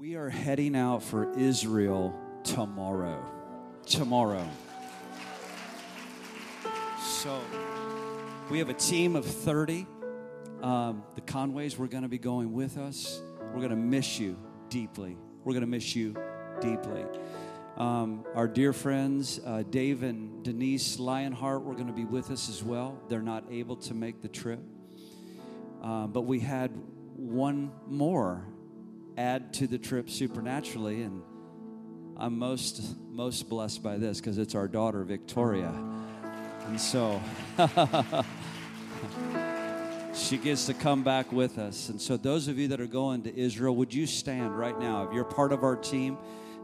We are heading out for Israel tomorrow. Tomorrow. So, we have a team of 30. Um, the Conways, we're going to be going with us. We're going to miss you deeply. We're going to miss you deeply. Um, our dear friends, uh, Dave and Denise Lionheart, were going to be with us as well. They're not able to make the trip. Um, but we had one more add to the trip supernaturally, and I'm most most blessed by this because it's our daughter Victoria, and so she gets to come back with us. And so, those of you that are going to Israel, would you stand right now? If you're part of our team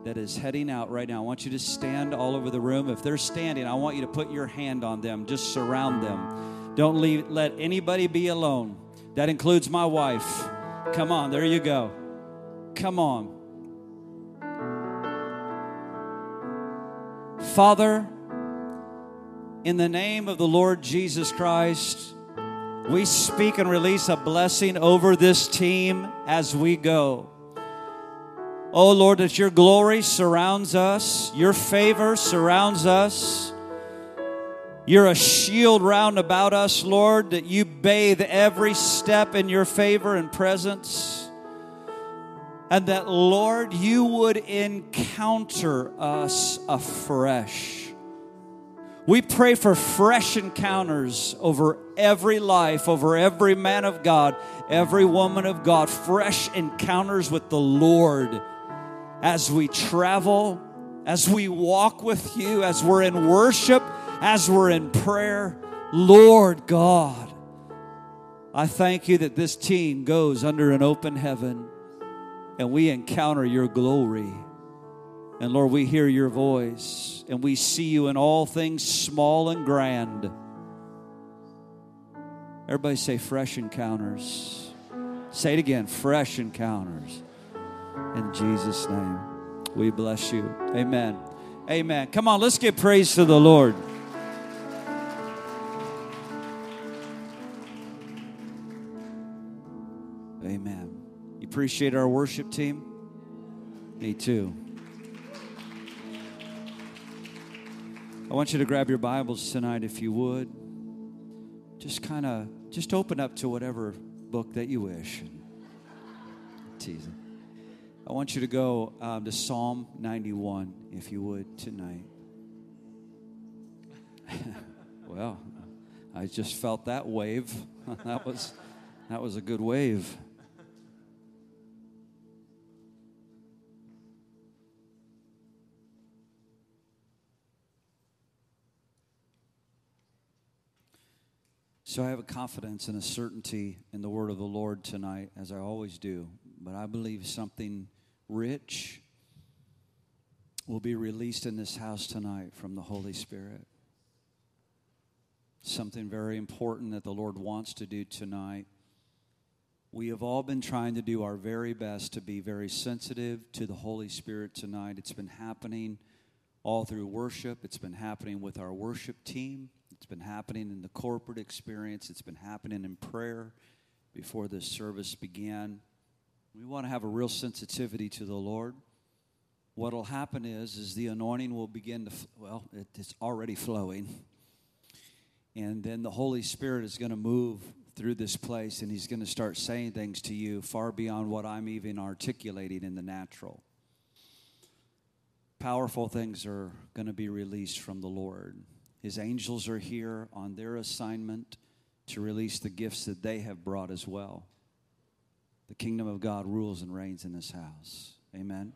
that is heading out right now, I want you to stand all over the room. If they're standing, I want you to put your hand on them, just surround them. Don't leave, let anybody be alone. That includes my wife. Come on, there you go. Come on. Father, in the name of the Lord Jesus Christ, we speak and release a blessing over this team as we go. Oh Lord, that your glory surrounds us, your favor surrounds us. You're a shield round about us, Lord, that you bathe every step in your favor and presence. And that, Lord, you would encounter us afresh. We pray for fresh encounters over every life, over every man of God, every woman of God, fresh encounters with the Lord as we travel, as we walk with you, as we're in worship as we're in prayer, Lord God, I thank you that this team goes under an open heaven and we encounter your glory. And Lord, we hear your voice and we see you in all things small and grand. Everybody say fresh encounters. Say it again fresh encounters. In Jesus' name, we bless you. Amen. Amen. Come on, let's give praise to the Lord. Appreciate our worship team? Me too. I want you to grab your Bibles tonight if you would. Just kind of just open up to whatever book that you wish. Teasing. I want you to go um, to Psalm 91 if you would tonight. well, I just felt that wave. that was that was a good wave. So I have a confidence and a certainty in the word of the Lord tonight, as I always do. But I believe something rich will be released in this house tonight from the Holy Spirit. Something very important that the Lord wants to do tonight. We have all been trying to do our very best to be very sensitive to the Holy Spirit tonight. It's been happening all through worship, it's been happening with our worship team. It's been happening in the corporate experience, it's been happening in prayer before this service began. We want to have a real sensitivity to the Lord. What'll happen is is the anointing will begin to well, it, it's already flowing. And then the Holy Spirit is going to move through this place and he's going to start saying things to you far beyond what I'm even articulating in the natural. Powerful things are going to be released from the Lord. His angels are here on their assignment to release the gifts that they have brought as well. The kingdom of God rules and reigns in this house. Amen.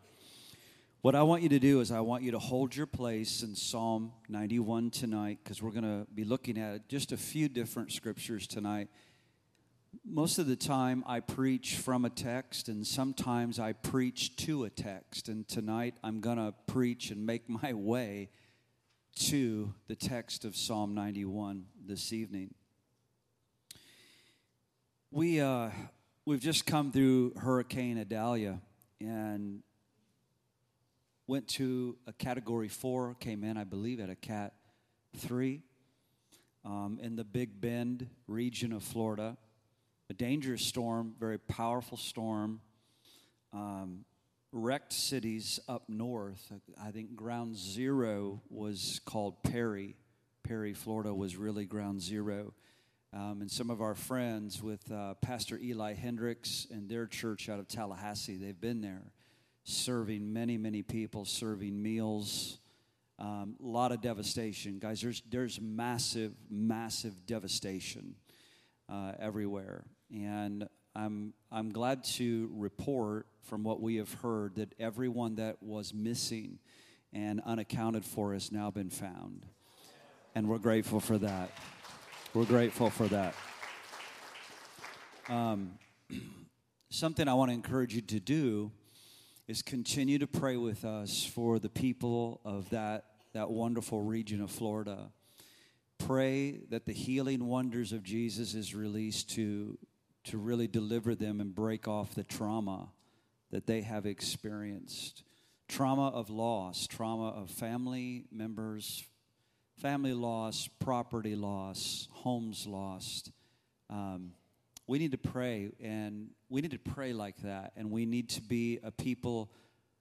What I want you to do is, I want you to hold your place in Psalm 91 tonight because we're going to be looking at just a few different scriptures tonight. Most of the time, I preach from a text, and sometimes I preach to a text. And tonight, I'm going to preach and make my way to the text of Psalm 91 this evening. We, uh, we've just come through Hurricane Idalia and went to a category four, came in, I believe, at a cat three um, in the Big Bend region of Florida. A dangerous storm, very powerful storm. Um, wrecked cities up north. I think ground zero was called Perry. Perry, Florida was really ground zero. Um, and some of our friends with uh, Pastor Eli Hendricks and their church out of Tallahassee, they've been there serving many, many people, serving meals. A um, lot of devastation. Guys, there's, there's massive, massive devastation uh, everywhere. And I'm, I'm glad to report from what we have heard that everyone that was missing and unaccounted for has now been found. And we're grateful for that. We're grateful for that. Um, something I want to encourage you to do is continue to pray with us for the people of that, that wonderful region of Florida. Pray that the healing wonders of Jesus is released to, to really deliver them and break off the trauma that they have experienced trauma of loss, trauma of family members, family loss, property loss, homes lost. Um, we need to pray, and we need to pray like that, and we need to be a people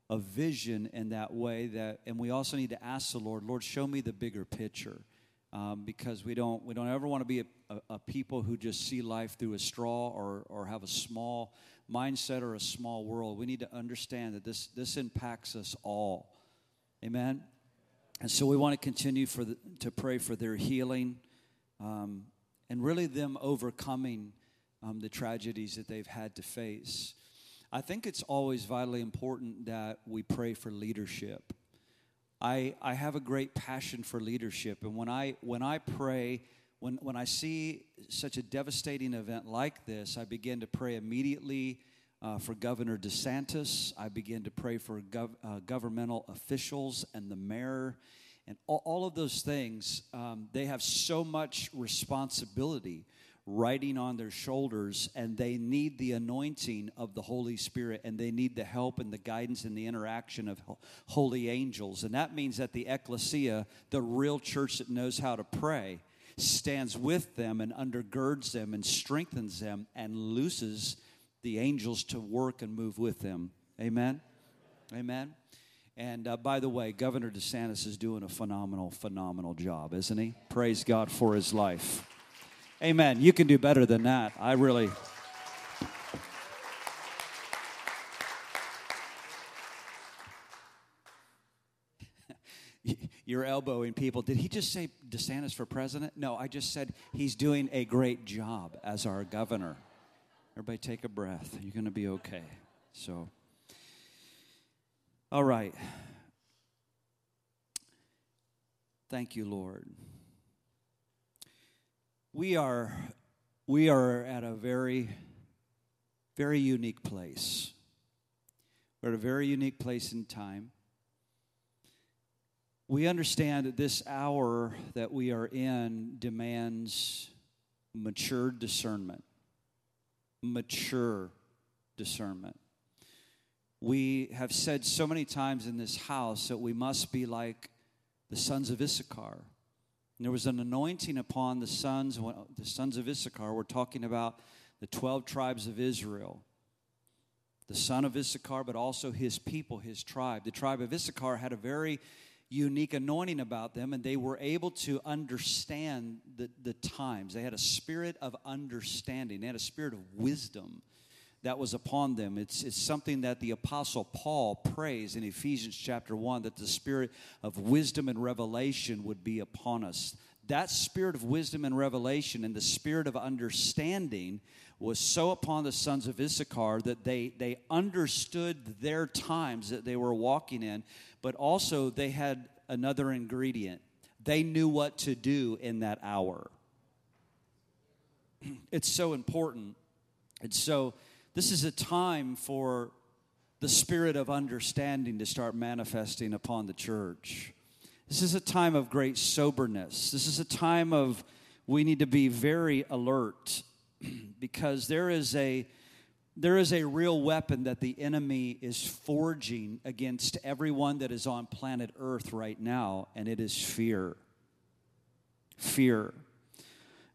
of vision in that way. That, and we also need to ask the Lord, Lord, show me the bigger picture um, because we don't we don't ever want to be a, a, a, people who just see life through a straw or or have a small mindset or a small world. We need to understand that this this impacts us all. Amen. And so we want to continue for the, to pray for their healing, um, and really them overcoming um, the tragedies that they've had to face. I think it's always vitally important that we pray for leadership. I, I have a great passion for leadership. And when I, when I pray, when, when I see such a devastating event like this, I begin to pray immediately uh, for Governor DeSantis. I begin to pray for gov- uh, governmental officials and the mayor. And all, all of those things, um, they have so much responsibility riding on their shoulders, and they need the anointing of the Holy Spirit, and they need the help and the guidance and the interaction of holy angels. And that means that the ecclesia, the real church that knows how to pray, stands with them and undergirds them and strengthens them and looses the angels to work and move with them. Amen. Amen. And uh, by the way, Governor DeSantis is doing a phenomenal, phenomenal job, isn't he? Praise God for his life. Amen. You can do better than that. I really. You're elbowing people. Did he just say DeSantis for president? No, I just said he's doing a great job as our governor. Everybody take a breath. You're going to be okay. So, all right. Thank you, Lord we are we are at a very very unique place we're at a very unique place in time we understand that this hour that we are in demands mature discernment mature discernment we have said so many times in this house that we must be like the sons of issachar and there was an anointing upon the sons, the sons of Issachar. We're talking about the 12 tribes of Israel. The son of Issachar, but also his people, his tribe. The tribe of Issachar had a very unique anointing about them, and they were able to understand the, the times. They had a spirit of understanding, they had a spirit of wisdom that was upon them. It's, it's something that the Apostle Paul prays in Ephesians chapter 1 that the spirit of wisdom and revelation would be upon us. That spirit of wisdom and revelation and the spirit of understanding was so upon the sons of Issachar that they, they understood their times that they were walking in, but also they had another ingredient. They knew what to do in that hour. It's so important. And so this is a time for the spirit of understanding to start manifesting upon the church. This is a time of great soberness. This is a time of we need to be very alert because there is a there is a real weapon that the enemy is forging against everyone that is on planet Earth right now, and it is fear. Fear.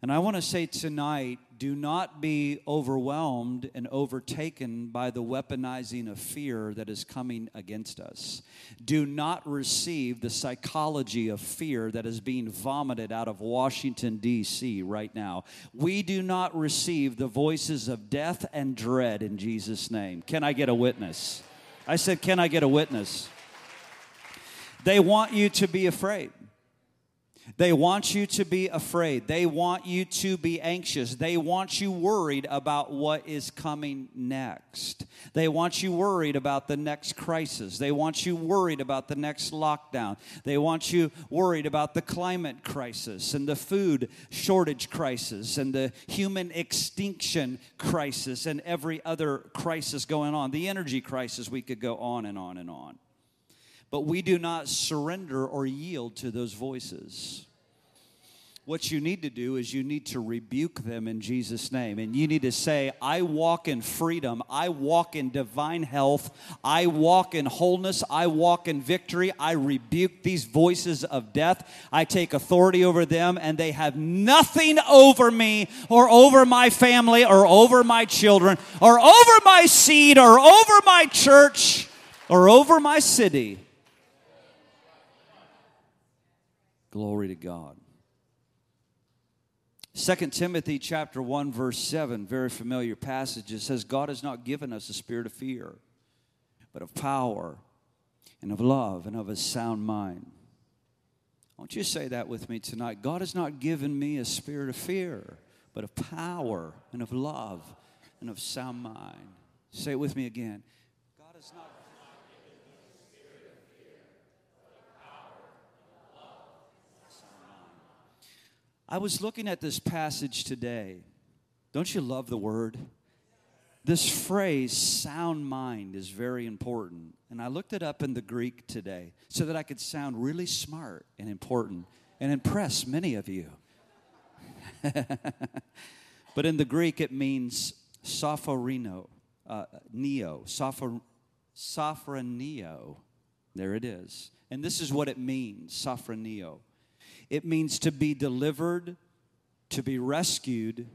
And I want to say tonight do not be overwhelmed and overtaken by the weaponizing of fear that is coming against us. Do not receive the psychology of fear that is being vomited out of Washington, D.C. right now. We do not receive the voices of death and dread in Jesus' name. Can I get a witness? I said, Can I get a witness? They want you to be afraid. They want you to be afraid. They want you to be anxious. They want you worried about what is coming next. They want you worried about the next crisis. They want you worried about the next lockdown. They want you worried about the climate crisis and the food shortage crisis and the human extinction crisis and every other crisis going on. The energy crisis, we could go on and on and on. But we do not surrender or yield to those voices. What you need to do is you need to rebuke them in Jesus' name. And you need to say, I walk in freedom. I walk in divine health. I walk in wholeness. I walk in victory. I rebuke these voices of death. I take authority over them, and they have nothing over me or over my family or over my children or over my seed or over my church or over my city Glory to God. 2 Timothy chapter 1 verse 7, very familiar passage. It says God has not given us a spirit of fear, but of power and of love and of a sound mind. I want you say that with me tonight. God has not given me a spirit of fear, but of power and of love and of sound mind. Say it with me again. God has not I was looking at this passage today. Don't you love the word? This phrase, sound mind, is very important. And I looked it up in the Greek today so that I could sound really smart and important and impress many of you. but in the Greek, it means sophrino, uh, neo, sophor, sophroneo. There it is. And this is what it means, sophroneo. It means to be delivered, to be rescued,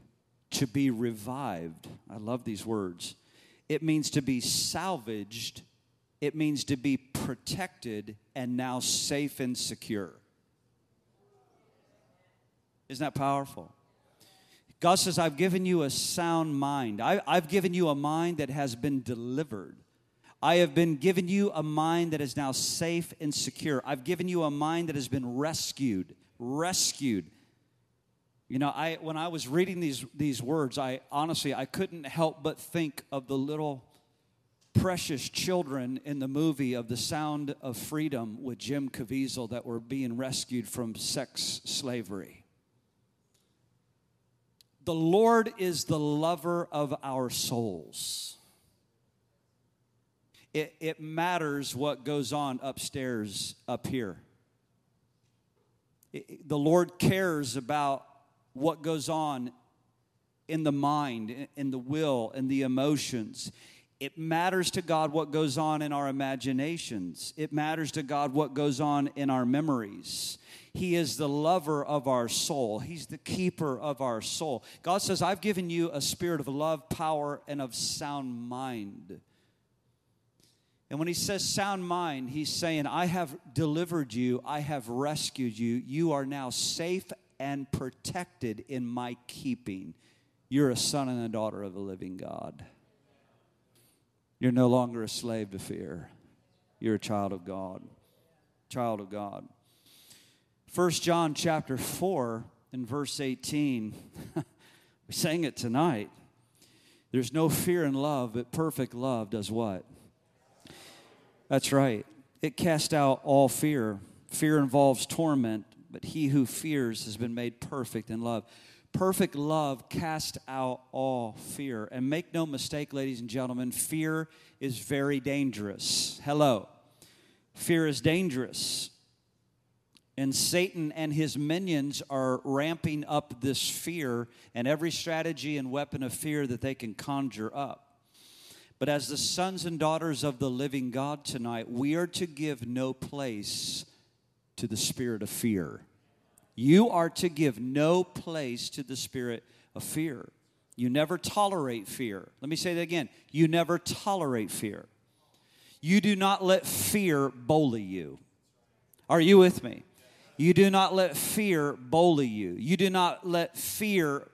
to be revived. I love these words. It means to be salvaged, it means to be protected and now safe and secure. Isn't that powerful? God says, I've given you a sound mind. I, have given you a mind that has been delivered. I have been given you a mind that is now safe and secure. I've given you a mind that has been rescued rescued. You know, I when I was reading these these words, I honestly I couldn't help but think of the little precious children in the movie of The Sound of Freedom with Jim Caviezel that were being rescued from sex slavery. The Lord is the lover of our souls. It, it matters what goes on upstairs, up here the Lord cares about what goes on in the mind, in the will, in the emotions. It matters to God what goes on in our imaginations. It matters to God what goes on in our memories. He is the lover of our soul. He's the keeper of our soul. God says, I've given you a spirit of love, power, and of sound mind. And when he says sound mind, he's saying, I have delivered you, I have rescued you. You are now safe and protected in my keeping. You're a son and a daughter of the living God. You're no longer a slave to fear. You're a child of God. Child of God. First John chapter 4 and verse 18. we sang it tonight. There's no fear in love, but perfect love does what? That's right. It casts out all fear. Fear involves torment, but he who fears has been made perfect in love. Perfect love casts out all fear. And make no mistake, ladies and gentlemen, fear is very dangerous. Hello. Fear is dangerous. And Satan and his minions are ramping up this fear and every strategy and weapon of fear that they can conjure up. But as the sons and daughters of the living God tonight, we are to give no place to the spirit of fear. You are to give no place to the spirit of fear. You never tolerate fear. Let me say that again. You never tolerate fear. You do not let fear bully you. Are you with me? You do not let fear bully you. You do not let fear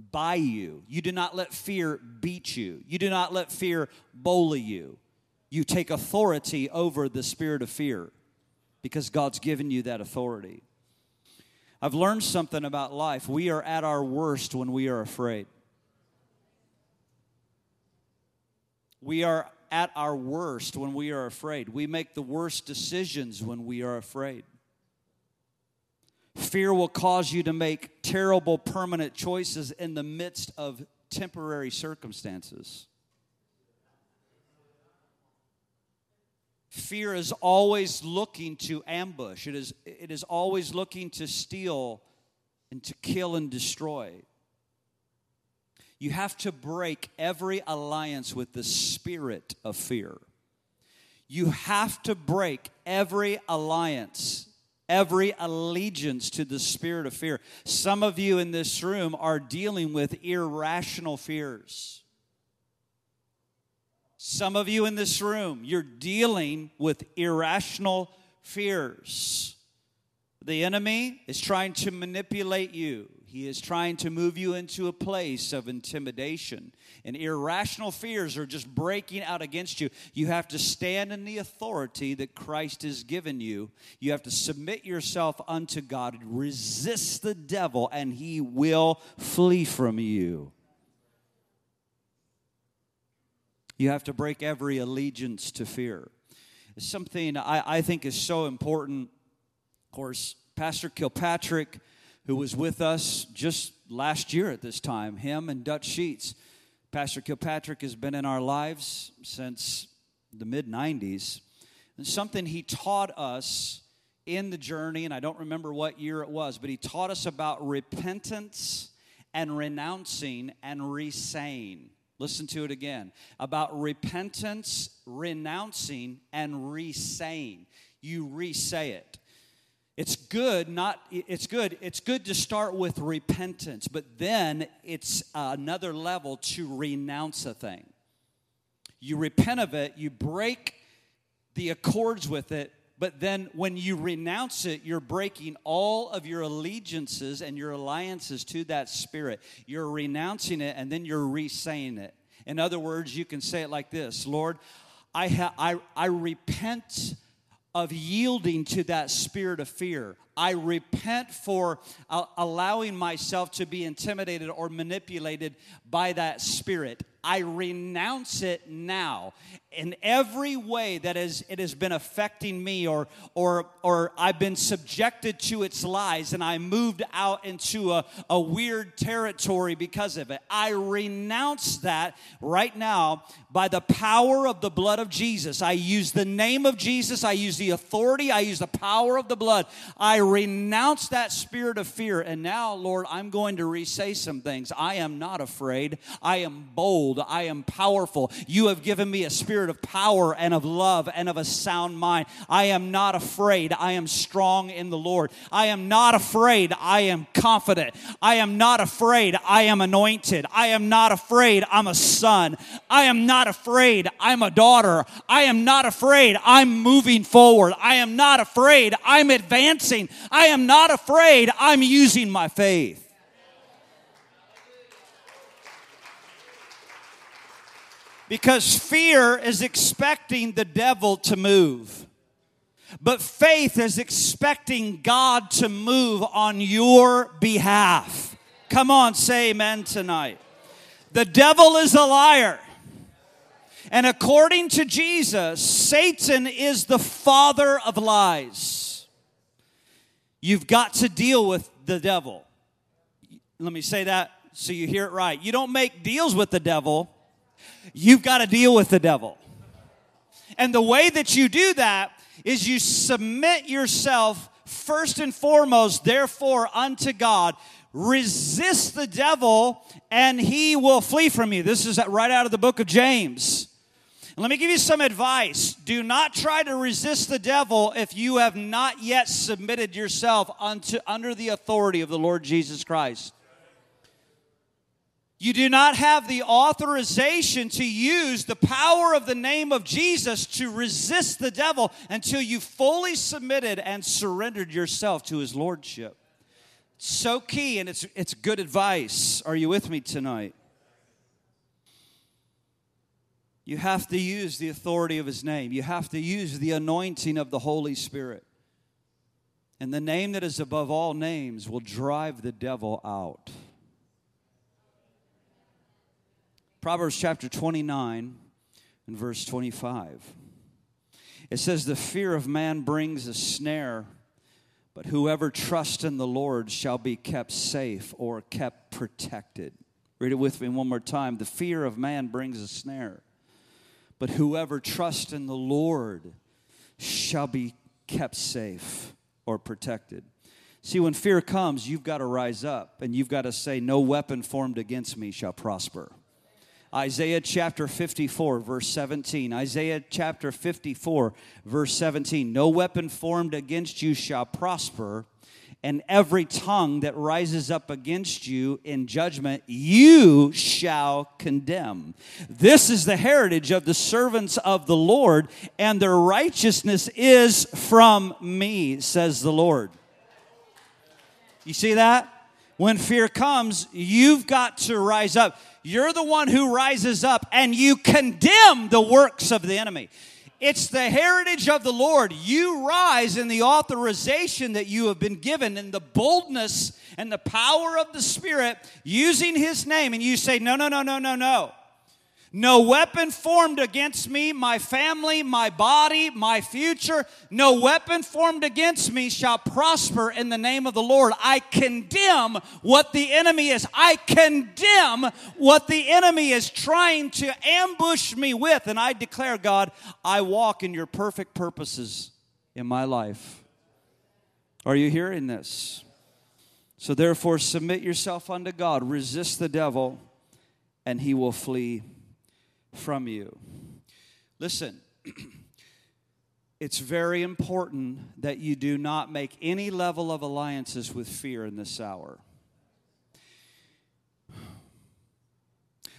buy you. You do not let fear beat you. You do not let fear bully you. You take authority over the spirit of fear because God's given you that authority. I've learned something about life. We are at our worst when we are afraid. We are at our worst when we are afraid. We make the worst decisions when we are afraid. Fear will cause you to make terrible permanent choices in the midst of temporary circumstances. Fear is always looking to ambush. It is, it is always looking to steal and to kill and destroy. You have to break every alliance with the spirit of fear. You have to break every alliance, every allegiance to the spirit of fear. Some of you in this room are dealing with irrational fears. Some of you in this room, you're dealing with irrational fears. The enemy is trying to manipulate you. He is trying to move you into a place of intimidation. And irrational fears are just breaking out against you. You have to stand in the authority that Christ has given you. You have to submit yourself unto God, resist the devil, and he will flee from you. You have to break every allegiance to fear. Something I, I think is so important. Of course, Pastor Kilpatrick who was with us just last year at this time, him and Dutch Sheets. Pastor Kilpatrick has been in our lives since the mid 90s. And something he taught us in the journey, and I don't remember what year it was, but he taught us about repentance and renouncing and resaying. Listen to it again about repentance, renouncing, and resaying. You resay it. It's good, not it's good. It's good to start with repentance, but then it's another level to renounce a thing. You repent of it, you break the accords with it, but then when you renounce it, you're breaking all of your allegiances and your alliances to that spirit. You're renouncing it and then you're re-saying it. In other words, you can say it like this Lord, I, ha- I, I repent of yielding to that spirit of fear. I repent for uh, allowing myself to be intimidated or manipulated by that spirit. I renounce it now in every way that is, it has been affecting me or, or, or I've been subjected to its lies and I moved out into a, a weird territory because of it. I renounce that right now by the power of the blood of Jesus. I use the name of Jesus, I use the authority, I use the power of the blood. I renounce that spirit of fear. And now, Lord, I'm going to re say some things. I am not afraid, I am bold, I am powerful. You have given me a spirit of power and of love and of a sound mind. I am not afraid. I am strong in the Lord. I am not afraid. I am confident. I am not afraid. I am anointed. I am not afraid. I'm a son. I am not afraid. I'm a daughter. I am not afraid. I'm moving forward. I am not afraid. I'm advancing. I am not afraid. I'm using my faith. Because fear is expecting the devil to move. But faith is expecting God to move on your behalf. Come on, say amen tonight. The devil is a liar. And according to Jesus, Satan is the father of lies. You've got to deal with the devil. Let me say that so you hear it right. You don't make deals with the devil, you've got to deal with the devil. And the way that you do that is you submit yourself first and foremost, therefore, unto God. Resist the devil and he will flee from you. This is right out of the book of James. Let me give you some advice. Do not try to resist the devil if you have not yet submitted yourself unto under the authority of the Lord Jesus Christ. You do not have the authorization to use the power of the name of Jesus to resist the devil until you fully submitted and surrendered yourself to his lordship. So key, and it's, it's good advice. Are you with me tonight? You have to use the authority of his name, you have to use the anointing of the Holy Spirit. And the name that is above all names will drive the devil out. Proverbs chapter 29 and verse 25. It says, The fear of man brings a snare, but whoever trusts in the Lord shall be kept safe or kept protected. Read it with me one more time. The fear of man brings a snare, but whoever trusts in the Lord shall be kept safe or protected. See, when fear comes, you've got to rise up and you've got to say, No weapon formed against me shall prosper. Isaiah chapter 54, verse 17. Isaiah chapter 54, verse 17. No weapon formed against you shall prosper, and every tongue that rises up against you in judgment, you shall condemn. This is the heritage of the servants of the Lord, and their righteousness is from me, says the Lord. You see that? When fear comes, you've got to rise up. You're the one who rises up and you condemn the works of the enemy. It's the heritage of the Lord. You rise in the authorization that you have been given in the boldness and the power of the Spirit using His name, and you say, No, no, no, no, no, no. No weapon formed against me, my family, my body, my future, no weapon formed against me shall prosper in the name of the Lord. I condemn what the enemy is. I condemn what the enemy is trying to ambush me with. And I declare, God, I walk in your perfect purposes in my life. Are you hearing this? So therefore, submit yourself unto God, resist the devil, and he will flee from you. Listen, it's very important that you do not make any level of alliances with fear in this hour.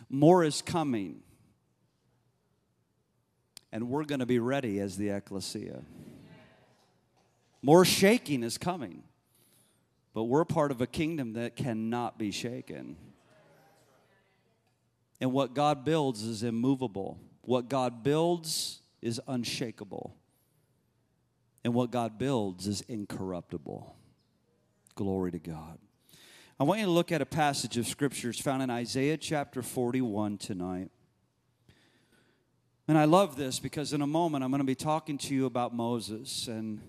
More is coming, and we're going to be ready as the ecclesia. More shaking is coming, but we're part of a kingdom that cannot be shaken. And what God builds is immovable. What God builds is unshakable. And what God builds is incorruptible. Glory to God. I want you to look at a passage of scriptures found in Isaiah chapter 41 tonight. And I love this because in a moment I'm going to be talking to you about Moses. And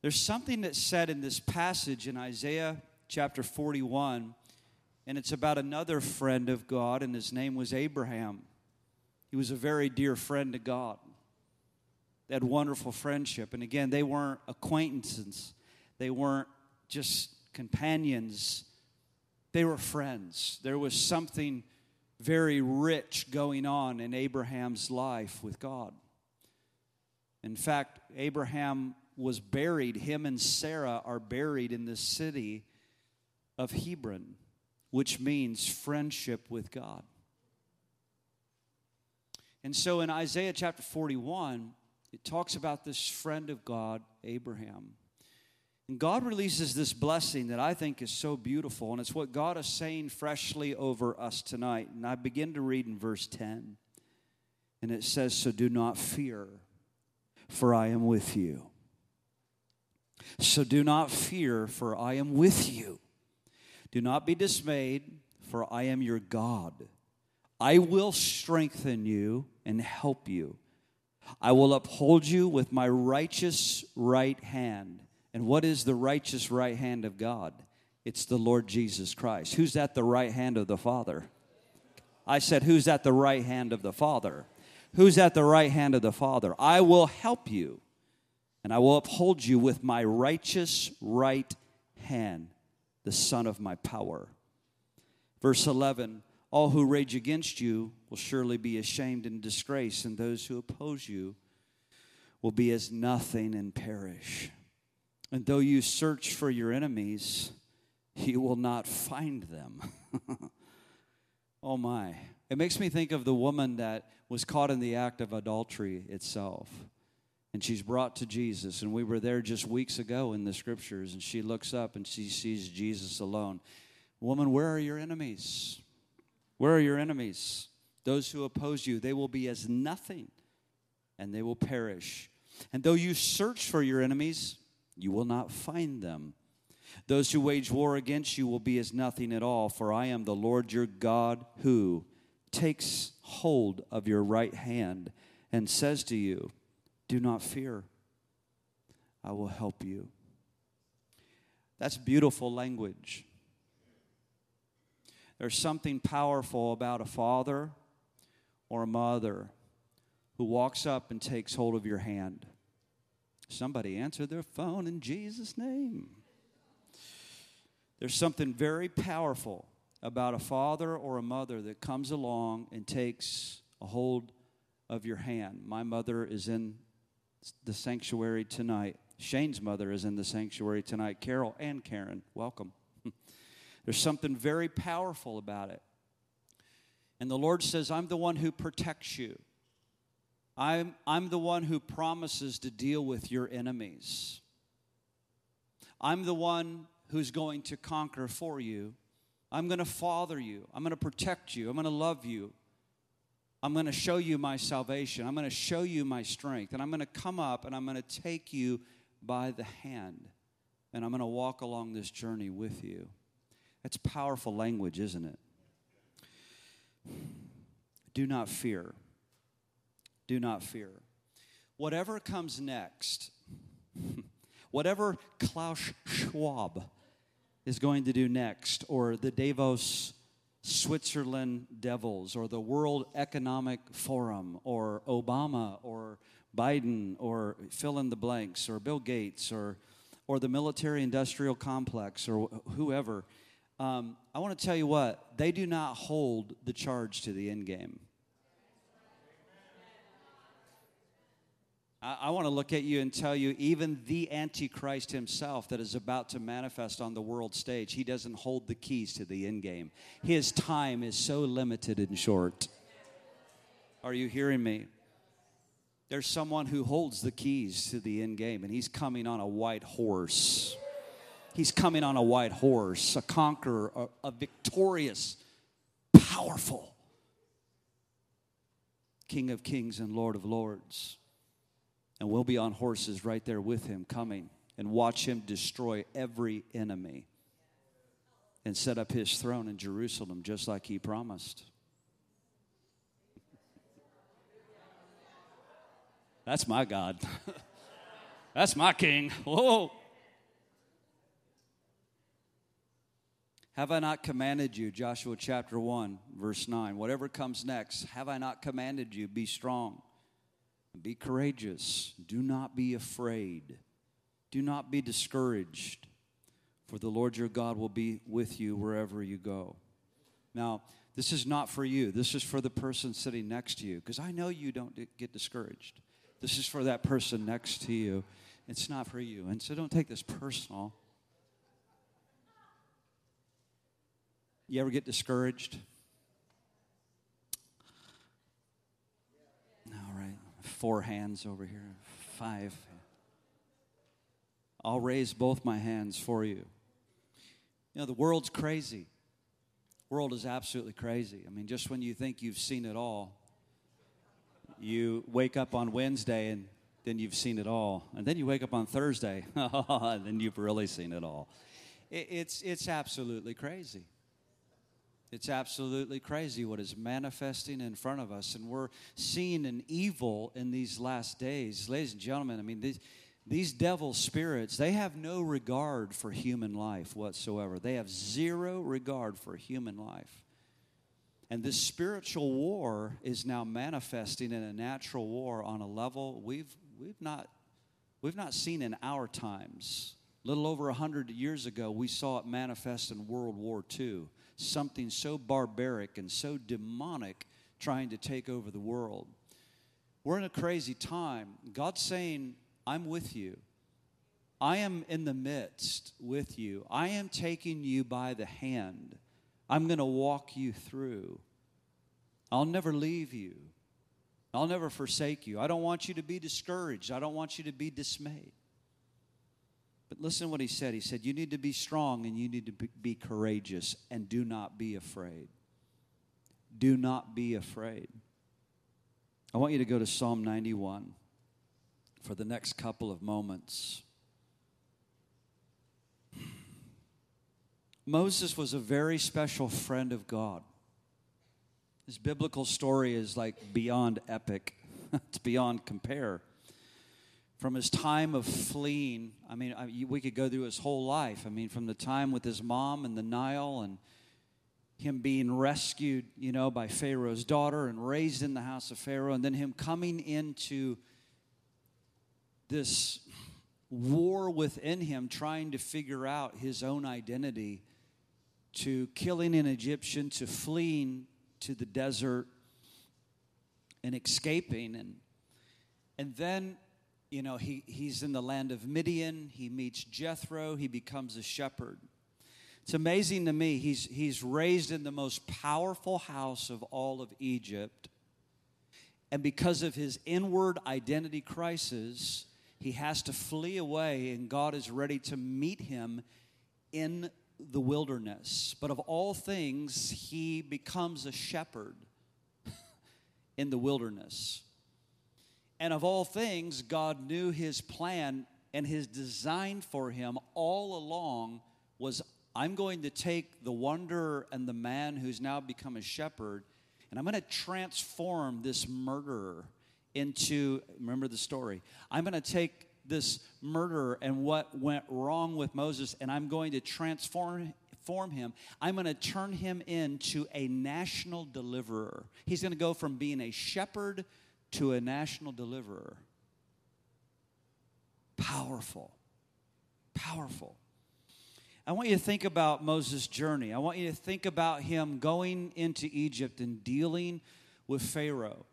there's something that's said in this passage in Isaiah chapter 41 and it's about another friend of God, and his name was Abraham. He was a very dear friend to God. They had wonderful friendship. And again, they weren't acquaintances, they weren't just companions, they were friends. There was something very rich going on in Abraham's life with God. In fact, Abraham was buried, him and Sarah are buried in the city of Hebron which means friendship with God. And so in Isaiah chapter 41, it talks about this friend of God, Abraham. And God releases this blessing that I think is so beautiful, and it's what God is saying freshly over us tonight. And I begin to read in verse 10, and it says, So do not fear, for I am with you. So do not fear, for I am with you. Do not be dismayed, for I am your God. I will strengthen you and help you. I will uphold you with my righteous right hand. And what is the righteous right hand of God? It's the Lord Jesus Christ. Who's at the right hand of the Father? I said, Who's at the right hand of the Father? Who's at the right hand of the Father? I will help you, and I will uphold you with my righteous right hand the Son of my power. Verse 11 All who rage against you will surely be ashamed and disgraced, and those who oppose you will be as nothing and perish. And though you search for your enemies, you will not find them. Oh my. It makes me think of the woman that was caught in the act of adultery itself. And she's brought to Jesus. And we were there just weeks ago in the scriptures. And she looks up and she sees Jesus alone. Woman, where are your enemies? Where are your enemies? Those who oppose you, they will be as nothing and they will perish. And though you search for your enemies, you will not find them. Those who wage war against you will be as nothing at all, for I am the Lord your God who takes hold of your right hand and says to you, Do not fear, I will help you. That's beautiful language. There's something powerful about a father or a mother who walks up and takes hold of your hand. Somebody answer their phone in Jesus' name. There's something very powerful about a father or a mother that comes along and takes a hold of your hand. My mother is in the sanctuary tonight. Shane's mother is in the sanctuary tonight. Carol and Karen, welcome. There's something very powerful about it. And the Lord says, I'm the one who protects you. I'm, I'm the one who promises to deal with your enemies. I'm the one who's going to conquer for you. I'm going to father you. I'm going to protect you. I'm going to love you. I'm going to show you my salvation. I'm going to show you my strength. And I'm going to come up and I'm going to take you by the hand. And I'm going to walk along this journey with you. That's powerful language, isn't it? Do not fear. Do not fear. Whatever comes next, whatever Klaus Schwab is going to do next, or the Davos Switzerland Devils, or the World Economic Forum, or Obama, or Biden, or fill in the blanks, or Bill Gates, or, or the military industrial complex, or whoever um, I want to tell you what, they do not hold the charge to the end game. I, want to look at you and tell you, even the Antichrist himself that is about to manifest on the world stage, he doesn't hold the keys to the end game. His time is so limited and short. Are you hearing me? There's someone who holds the keys to the end game, and he's coming on a white horse. He's coming on a white horse, a conqueror, a, a victorious, powerful King of kings and Lord of lords. And we'll be on horses right there with him coming and watch him destroy every enemy and set up his throne in Jerusalem just like he promised. That's my God. That's my king. Whoa. Have I not commanded you, Joshua chapter 1, verse 9? Whatever comes next, have I not commanded you, be strong, be courageous, do not be afraid, do not be discouraged, for the Lord your God will be with you wherever you go. Now, this is not for you, this is for the person sitting next to you, because I know you don't get discouraged. This is for that person next to you. It's not for you. And so don't take this personal. You ever get discouraged? All right, four hands over here, five. I'll raise both my hands for you. You know, the world's crazy. World is absolutely crazy. I mean, just when you think you've seen it all, you wake up on Wednesday and then you've seen it all. And then you wake up on Thursday, and then you've really seen it all. it's, it's absolutely crazy. It's absolutely crazy what is manifesting in front of us. And we're seeing an evil in these last days. Ladies and gentlemen, I mean, these, these devil spirits, they have no regard for human life whatsoever. They have zero regard for human life. And this spiritual war is now manifesting in a natural war on a level we've, we've, not, we've not seen in our times. A little over 100 years ago, we saw it manifest in World War II something so barbaric and so demonic trying to take over the world. We're in a crazy time. God's saying, I'm with you. I am in the midst with you. I am taking you by the hand. I'm going to walk you through. I'll never leave you. I'll never forsake you. I don't want you to be discouraged. I don't want you to be dismayed. But listen to what he said. He said, You need to be strong and you need to be courageous and do not be afraid. Do not be afraid. I want you to go to Psalm 91 for the next couple of moments. Moses was a very special friend of God. His biblical story is like beyond epic, it's beyond compare. From his time of fleeing, I mean, we could go through his whole life. I mean, from the time with his mom and the Nile and him being rescued, you know, by Pharaoh's daughter and raised in the house of Pharaoh, and then him coming into this war within him, trying to figure out his own identity, to killing an Egyptian, to fleeing to the desert and escaping. And, and then, you know, he, he's in the land of Midian. He meets Jethro. He becomes a shepherd. It's amazing to me. He's, he's raised in the most powerful house of all of Egypt. And because of his inward identity crisis, he has to flee away, and God is ready to meet him in the wilderness. But of all things, he becomes a shepherd in the wilderness. And of all things, God knew his plan and his design for him all along was I'm going to take the wanderer and the man who's now become a shepherd, and I'm going to transform this murderer into, remember the story, I'm going to take this murderer and what went wrong with Moses, and I'm going to transform form him. I'm going to turn him into a national deliverer. He's going to go from being a shepherd to a national deliverer. Powerful. Powerful. I want you to think about Moses' journey. I want you to think about him going into Egypt and dealing with Pharaoh.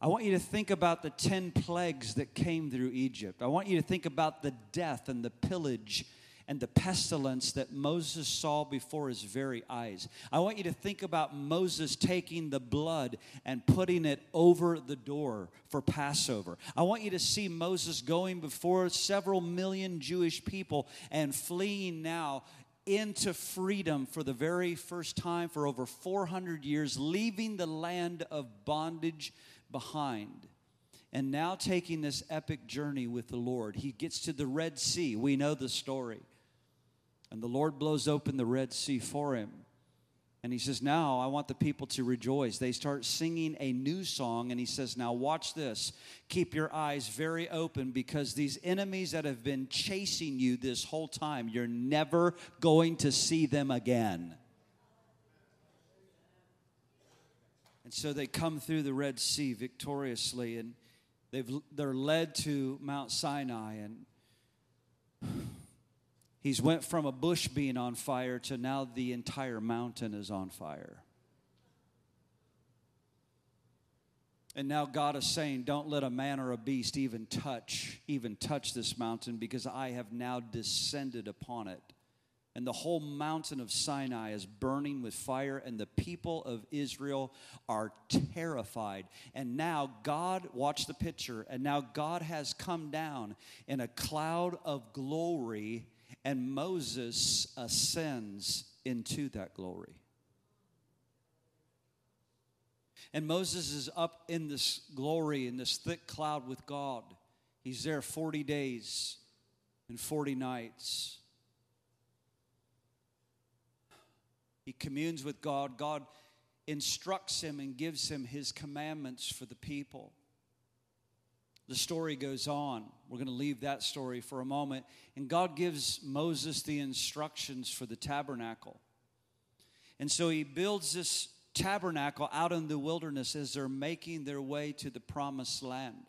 I want you to think about the 10 plagues that came through Egypt. I want you to think about the death and the pillage and the pestilence that Moses saw before his very eyes. I want you to think about Moses taking the blood and putting it over the door for Passover. I want you to see Moses going before several million Jewish people and fleeing now into freedom for the very first time for over 400 years, leaving the land of bondage behind. And now taking this epic journey with the Lord, he gets to the Red Sea. We know the story. And the Lord blows open the Red Sea for him. And he says, Now I want the people to rejoice. They start singing a new song. And he says, Now watch this. Keep your eyes very open because these enemies that have been chasing you this whole time, you're never going to see them again. And so they come through the Red Sea victoriously, and they've, they're led to Mount Sinai. And he's went from a bush being on fire to now the entire mountain is on fire. And now God is saying, Don't let a man or a beast even touch, even touch this mountain, because I have now descended upon it and the whole mountain of Sinai is burning with fire, and the people of Israel are terrified. And now God, watch the picture, and now God has come down in a cloud of glory, and Moses ascends into that glory. And Moses is up in this glory, in this thick cloud with God. He's there 40 days and 40 nights. He communes with God. God instructs him and gives him his commandments for the people. The story goes on. We're going to leave that story for a moment. And God gives Moses the instructions for the tabernacle. And so he builds this tabernacle out in the wilderness as they're making their way to the promised land.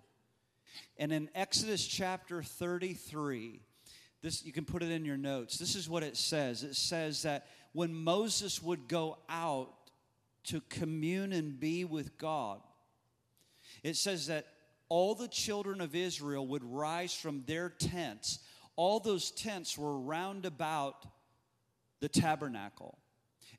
And in Exodus chapter 33, this you can put it in your notes. This is what it says. It says that when Moses would go out to commune and be with God, it says that all the children of Israel would rise from their tents. All those tents were round about the tabernacle.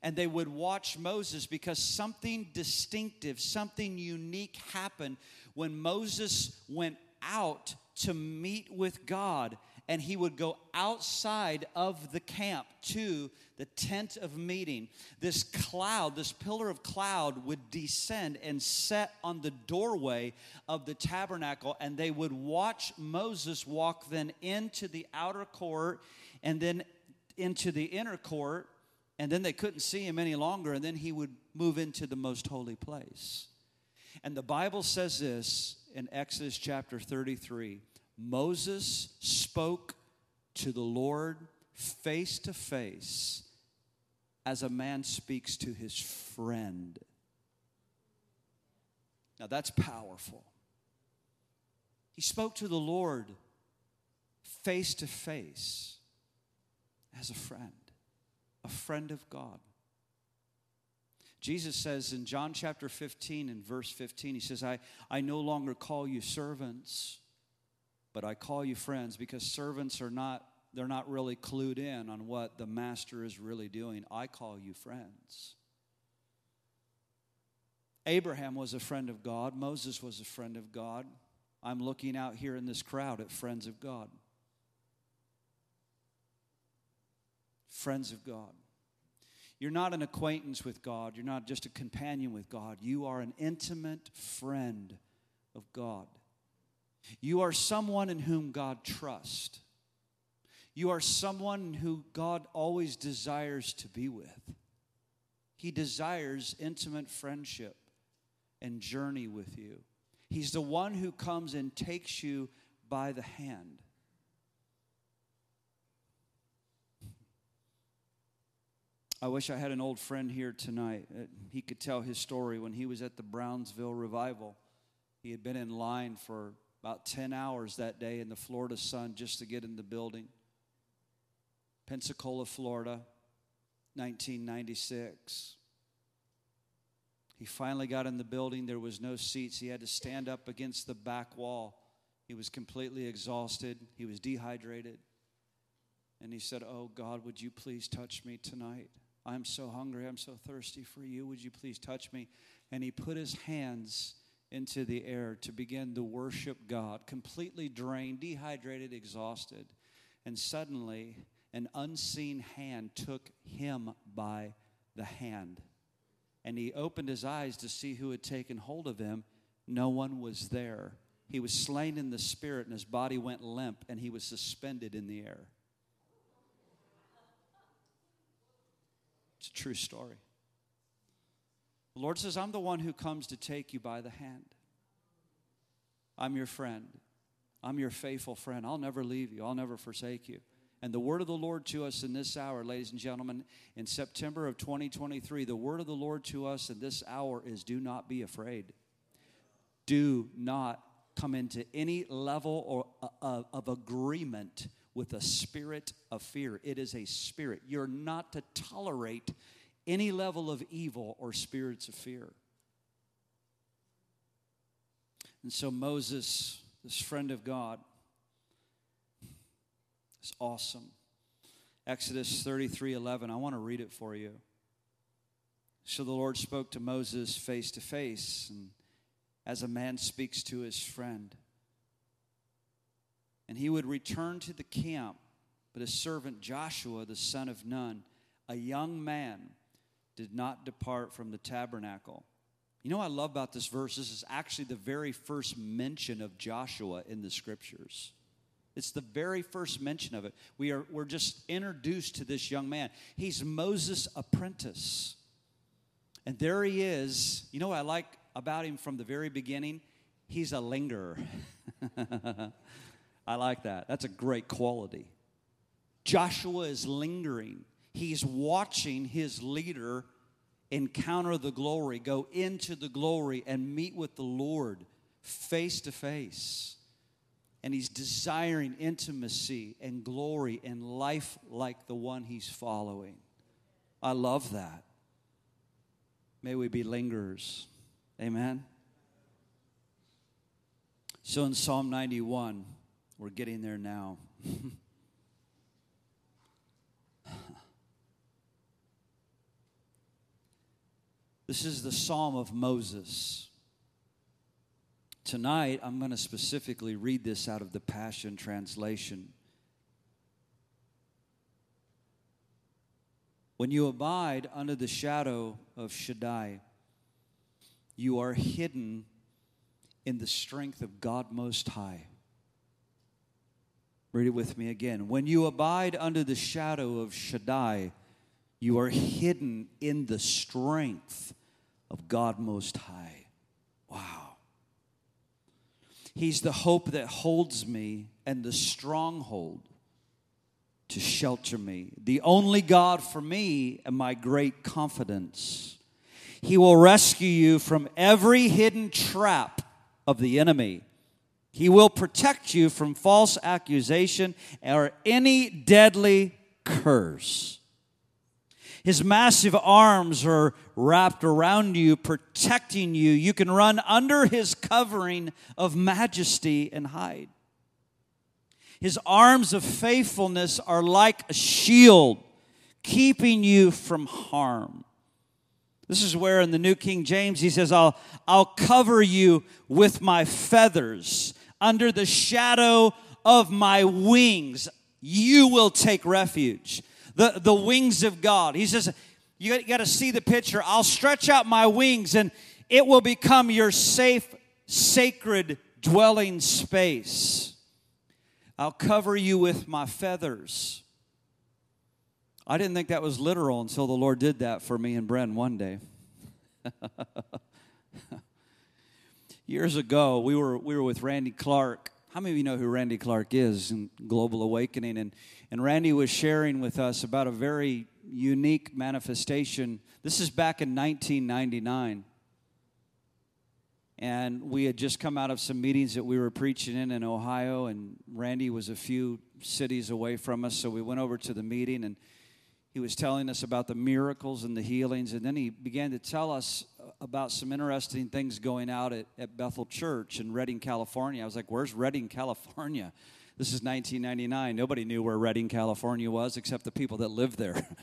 and they would watch Moses because something distinctive, something unique happened when Moses went out to meet with God and he would go outside of the camp to the tent of meeting. This cloud, this pillar of cloud, would descend and set on the doorway of the tabernacle, and they would watch Moses walk then into the outer court and then into the inner court, and then they couldn't see him any longer, and then he would move into the most holy place. And the Bible says this in Exodus chapter 33 Moses spoke to the Lord face to face as a man speaks to his friend. Now that's powerful. He spoke to the Lord face to face as a friend, a friend of God. Jesus says in John chapter 15 and verse 15, he says, I, I no longer call you servants but I call you friends because servants are not they're not really clued in on what the master is really doing. I call you friends. Abraham was a friend of God, Moses was a friend of God. I'm looking out here in this crowd at friends of God. Friends of God. You're not an acquaintance with God. You're not just a companion with God. You are an intimate friend of God. You are someone in whom God trusts. You are someone who God always desires to be with. He desires intimate friendship and journey with you. He's the one who comes and takes you by the hand. I wish I had an old friend here tonight. Uh, he could tell his story when he was at the Brownsville revival. He had been in line for about 10 hours that day in the Florida sun just to get in the building. Pensacola, Florida, 1996. He finally got in the building. There was no seats. He had to stand up against the back wall. He was completely exhausted. He was dehydrated. And he said, Oh God, would you please touch me tonight? I'm so hungry. I'm so thirsty for you. Would you please touch me? And he put his hands into the air to begin to worship God, completely drained, dehydrated, exhausted. And suddenly, an unseen hand took him by the hand. And he opened his eyes to see who had taken hold of him. No one was there. He was slain in the spirit, and his body went limp, and he was suspended in the air. It's a true story. The Lord says, I'm the one who comes to take you by the hand. I'm your friend. I'm your faithful friend. I'll never leave you, I'll never forsake you. And the word of the Lord to us in this hour, ladies and gentlemen, in September of 2023, the word of the Lord to us in this hour is do not be afraid. Do not come into any level or uh, of agreement with a spirit of fear. It is a spirit. You're not to tolerate any level of evil or spirits of fear. And so Moses, this friend of God, is awesome. Exodus 33 11. I want to read it for you. So the Lord spoke to Moses face to face, and as a man speaks to his friend. And he would return to the camp, but his servant Joshua, the son of Nun, a young man, did not depart from the tabernacle. You know what I love about this verse? This is actually the very first mention of Joshua in the scriptures. It's the very first mention of it. We are, we're just introduced to this young man. He's Moses' apprentice. And there he is. You know what I like about him from the very beginning? He's a lingerer. I like that. That's a great quality. Joshua is lingering he's watching his leader encounter the glory, go into the glory, and meet with the Lord face to face. And he's desiring intimacy and glory and life like the one he's following. I love that. May we be lingerers. Amen. So in Psalm 91, we're getting there now. This is the Psalm of Moses. Tonight, I'm going to specifically read this out of the Passion Translation. When you abide under the shadow of Shaddai, you are hidden in the strength of God Most High. Read it with me again. When you abide under the shadow of Shaddai, you are hidden in the strength of God Most High. Wow. He's the hope that holds me and the stronghold to shelter me, the only God for me and my great confidence. He will rescue you from every hidden trap of the enemy. He will protect you from false accusation or any deadly curse. His massive arms are wrapped around you, protecting you. You can run under his covering of majesty and hide. His arms of faithfulness are like a shield, keeping you from harm. This is where in the New King James he says, I'll, I'll cover you with my feathers. Under the shadow of my wings, you will take refuge. The, the wings of God. He says, You got to see the picture. I'll stretch out my wings and it will become your safe, sacred dwelling space. I'll cover you with my feathers. I didn't think that was literal until the Lord did that for me and Bren one day. Years ago, we were, we were with Randy Clark. How many of you know who Randy Clark is in Global Awakening? And, and Randy was sharing with us about a very unique manifestation. This is back in 1999 and we had just come out of some meetings that we were preaching in in Ohio, and Randy was a few cities away from us, so we went over to the meeting, and he was telling us about the miracles and the healings, and then he began to tell us about some interesting things going out at, at Bethel Church in Redding, California. I was like, "Where's Redding, California?" This is 1999. Nobody knew where Redding, California was except the people that lived there.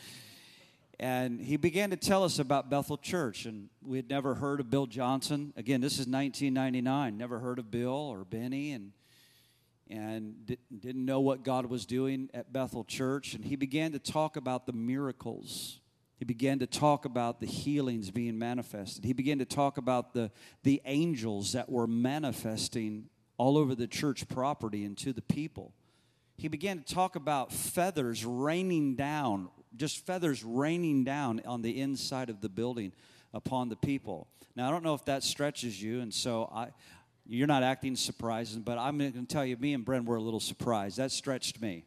And he began to tell us about Bethel Church, and we had never heard of Bill Johnson. Again, this is 1999. Never heard of Bill or Beni, and and didn't know what God was doing at Bethel Church. And he began to talk about the miracles. He began to talk about the healings being manifested. He began to talk about the, the angels that were manifesting all over the church property and to the people. He began to talk about feathers raining down just feathers raining down on the inside of the building upon the people. Now, I don't know if that stretches you, and so I, you're not acting surprised, but I'm going to tell you, me and Bren were a little surprised. That stretched me.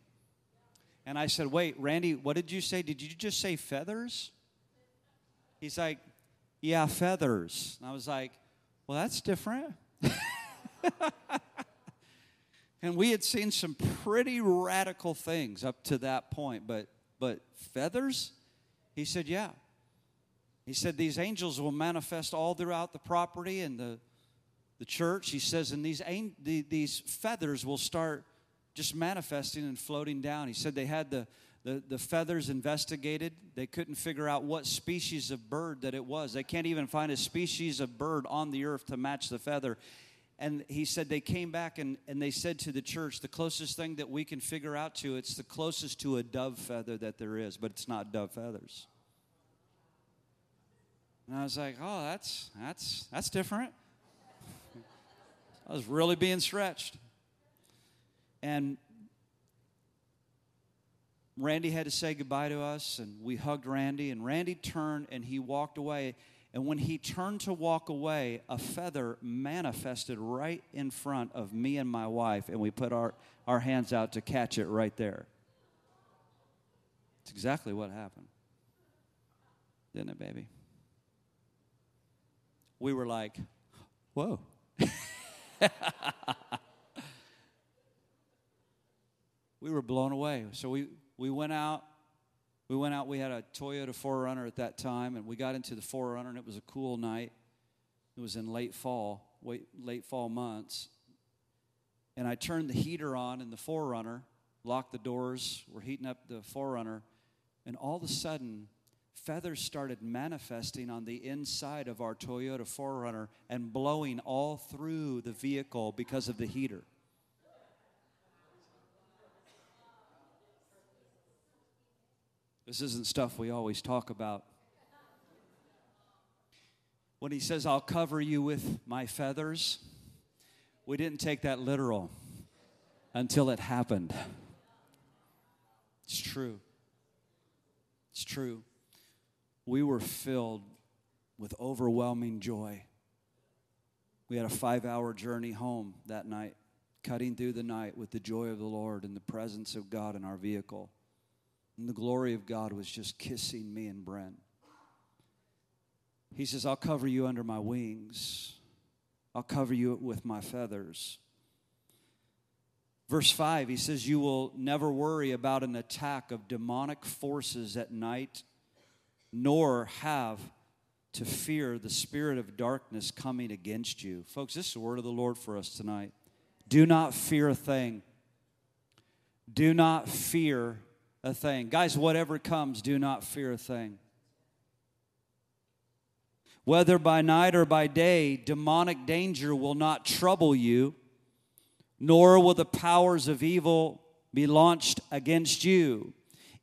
And I said, Wait, Randy, what did you say? Did you just say feathers? He's like, Yeah, feathers. And I was like, Well, that's different. and we had seen some pretty radical things up to that point, but but feathers? He said, Yeah. He said, These angels will manifest all throughout the property and the, the church. He says, And these, these feathers will start just manifesting and floating down. He said they had the, the, the feathers investigated. They couldn't figure out what species of bird that it was. They can't even find a species of bird on the earth to match the feather. And he said they came back and, and they said to the church, the closest thing that we can figure out to, it's the closest to a dove feather that there is, but it's not dove feathers. And I was like, oh, that's that's that's different. I was really being stretched. And Randy had to say goodbye to us, and we hugged Randy, and Randy turned and he walked away. And when he turned to walk away, a feather manifested right in front of me and my wife, and we put our, our hands out to catch it right there. It's exactly what happened. Didn't it, baby? We were like, whoa. we were blown away. So we, we went out we went out, we had a Toyota 4Runner at that time, and we got into the 4Runner, and it was a cool night. It was in late fall, late, fall months. And I turned the heater on in the 4Runner, locked the doors, we're heating up the 4Runner, and all of a sudden, feathers started manifesting on the inside of our Toyota 4Runner and blowing all through the vehicle because of the heater. This isn't stuff we always talk about. When he says, I'll cover you with my feathers, we didn't take that literal until it happened. It's true. It's true. We were filled with overwhelming joy. We had a five hour journey home that night, cutting through the night with the joy of the Lord and the presence of God in our vehicle. And the glory of God was just kissing me and Bren. He says, I'll cover you under my wings, I'll cover you with my feathers. Verse 5, he says, You will never worry about an attack of demonic forces at night, nor have to fear the spirit of darkness coming against you. Folks, this is the word of the Lord for us tonight. Do not fear a thing. Do not fear a thing. Guys, whatever comes, do not fear a thing. Whether by night or by day, demonic danger will not trouble you, nor will the powers of evil be launched against you.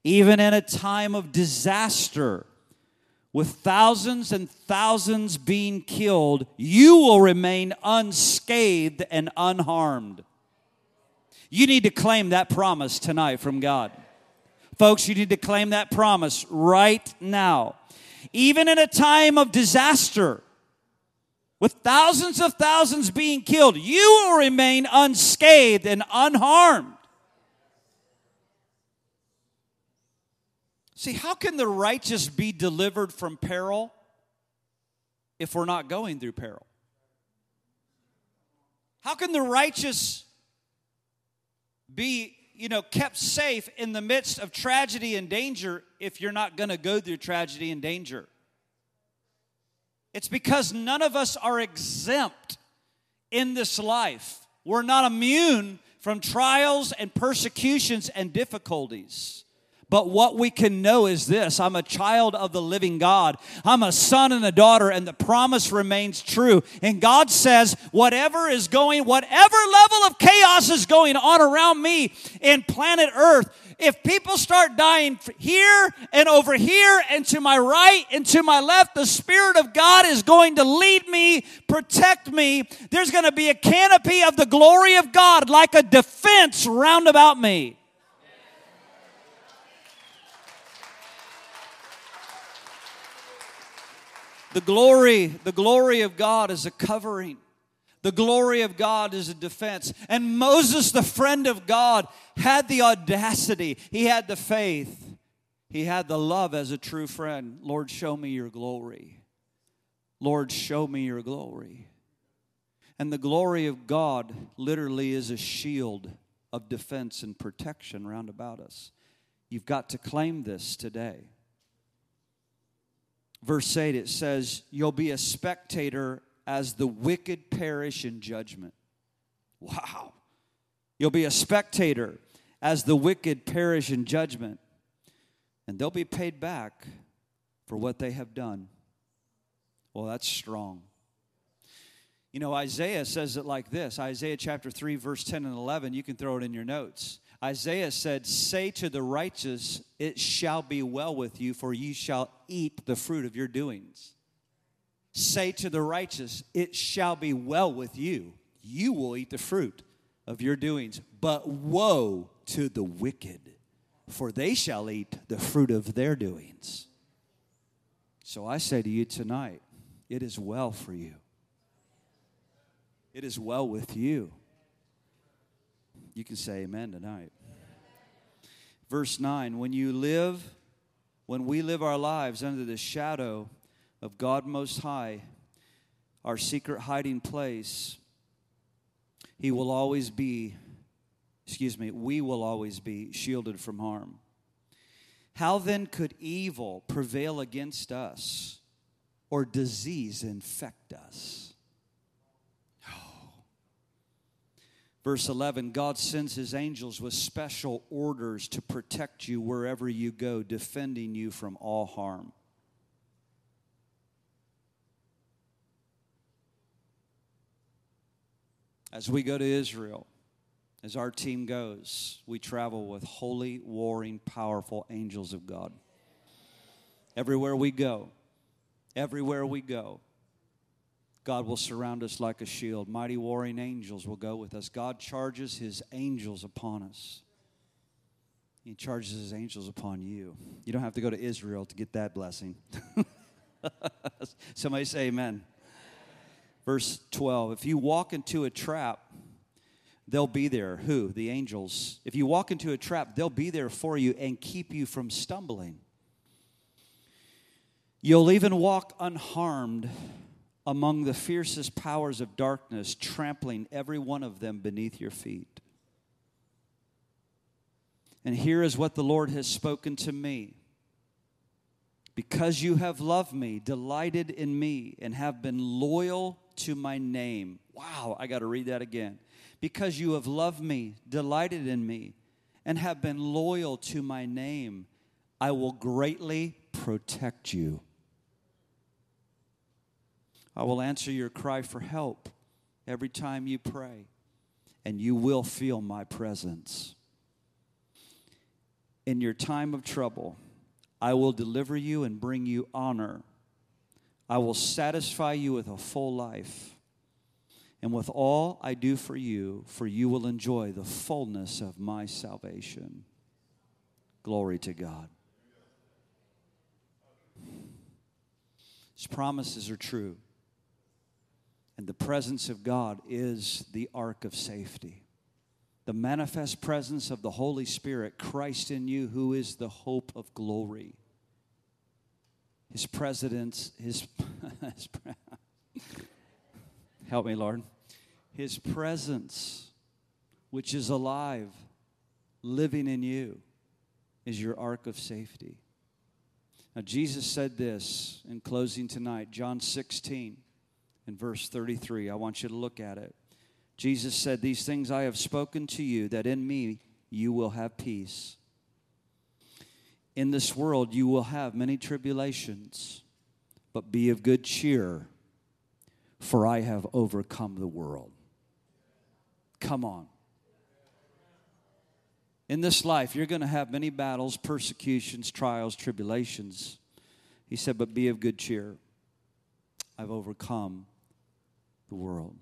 Even in a time of disaster, with thousands and thousands being killed, you will remain unscathed and unharmed. You need to claim that promise tonight from God. Folks, you need to claim that promise right now. Even in a time of disaster, with thousands of thousands being killed, you will remain unscathed and unharmed. See, how can the righteous be delivered from peril if we're not going through peril? How can the righteous be you know, kept safe in the midst of tragedy and danger if you're not going to go through tragedy and danger. It's because none of us are exempt in this life. We're not immune from trials and persecutions and difficulties. But what we can know is this I'm a child of the living God. I'm a son and a daughter, and the promise remains true. And God says, whatever is going, whatever level of chaos is going on around me in planet Earth, if people start dying here and over here and to my right and to my left, the Spirit of God is going to lead me, protect me. There's going to be a canopy of the glory of God like a defense round about me. The glory, the glory of God is a covering. The glory of God is a defense. And Moses, the friend of God, had the audacity, he had the faith, he had the love as a true friend. Lord, show me your glory. Lord, show me your glory. And the glory of God literally is a shield of defense and protection round about us. You've got to claim this today verse 8, it says, You'll be a spectator as the wicked perish in judgment. Wow. You'll be a spectator as the wicked perish in judgment, and they'll be paid back for what they have done. Well, that's strong. You know, Isaiah says it like this Isaiah chapter 3, verse 10 and 11. You can throw it in your notes. Isaiah said, Say to the righteous, It shall be well with you, for you shall eat the fruit of your doings. Say to the righteous, It shall be well with you. You will eat the fruit of your doings. But woe to the wicked, for they shall eat the fruit of their doings. So I say to you tonight, it is well for you. It is well with you. You can say amen tonight. Verse 9 When you live, when we live our lives under the shadow of God Most High, our secret hiding place, He will always be, excuse me, we will always be shielded from harm. How then could evil prevail against us or disease infect us? Verse 11 God sends his angels with special orders to protect you wherever you go, defending you from all harm. As we go to Israel, as our team goes, we travel with holy, warring, powerful angels of God. Everywhere we go, everywhere we go, God will surround us like a shield. Mighty warring angels will go with us. God charges his angels upon us. He charges his angels upon you. You don't have to go to Israel to get that blessing. Somebody say amen. Verse 12 If you walk into a trap, they'll be there. Who? The angels. If you walk into a trap, they'll be there for you and keep you from stumbling. You'll even walk unharmed among the fiercest powers of darkness, trampling every one of them beneath your feet. And here is what the Lord has spoken to me. Because you have loved me, delighted in me, and have been loyal to my name. Wow, I got to read that again. Because you have loved me, delighted in me, and have been loyal to my name, I will greatly protect you. I will answer your cry for help every time you pray, and you will feel my presence. In your time of trouble, I will deliver you and bring you honor. I will satisfy you with a full life. And with all I do for you, for you will enjoy the fullness of my salvation. Glory to God. His promises are true. And the presence of God is the ark of safety. The manifest presence of the Holy Spirit, Christ in you, who is the hope of glory. His presidents, his, his help me, Lord. His presence, which is alive, living in you, is your ark of safety. Now, Jesus said this in closing tonight, John 16 in verse 33. I want you to look at it. Jesus said, These things I have spoken to you, that in me you will have peace. In this world you will have many tribulations, but be of good cheer, for I have overcome the world. Come on. In this life, you're going to have many battles, persecutions, trials, tribulations. He said, But be of good cheer. I've overcome the world.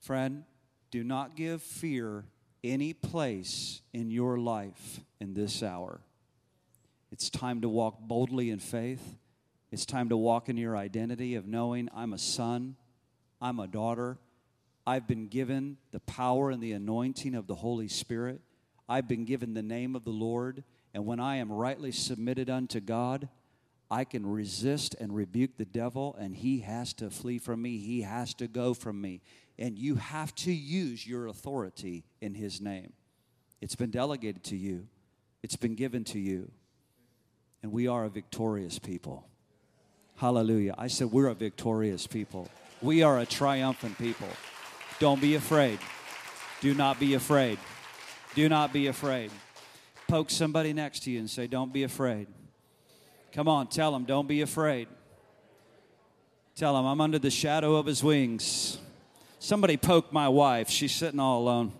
Friend, do not give fear any place in your life in this hour. It's time to walk boldly in faith. It's time to walk in your identity of knowing I'm a son, I'm a daughter. I've been given the power and the anointing of the Holy Spirit. I've been given the name of the Lord. And when I am rightly submitted unto God, I can resist and rebuke the devil, and he has to flee from me. He has to go from me. And you have to use your authority in his name. It's been delegated to you, it's been given to you. And we are a victorious people. Hallelujah. I said, We're a victorious people. We are a triumphant people. Don't be afraid. Do not be afraid. Do not be afraid. Poke somebody next to you and say, Don't be afraid. Come on, tell him, don't be afraid. Tell him, I'm under the shadow of his wings. Somebody poke my wife. She's sitting all alone.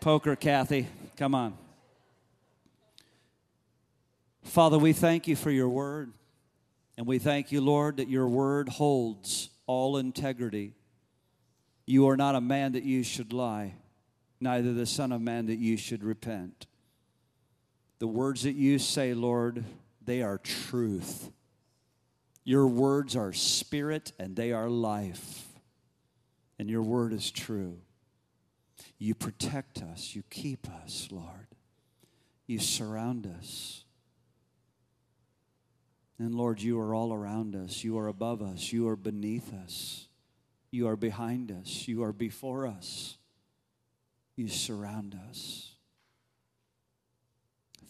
Poke her, Kathy. Come on. Father, we thank you for your word. And we thank you, Lord, that your word holds all integrity. You are not a man that you should lie, neither the Son of Man that you should repent. The words that you say, Lord, they are truth. Your words are spirit and they are life. And your word is true. You protect us, you keep us, Lord. You surround us. And Lord, you are all around us. You are above us. You are beneath us. You are behind us. You are before us. You surround us.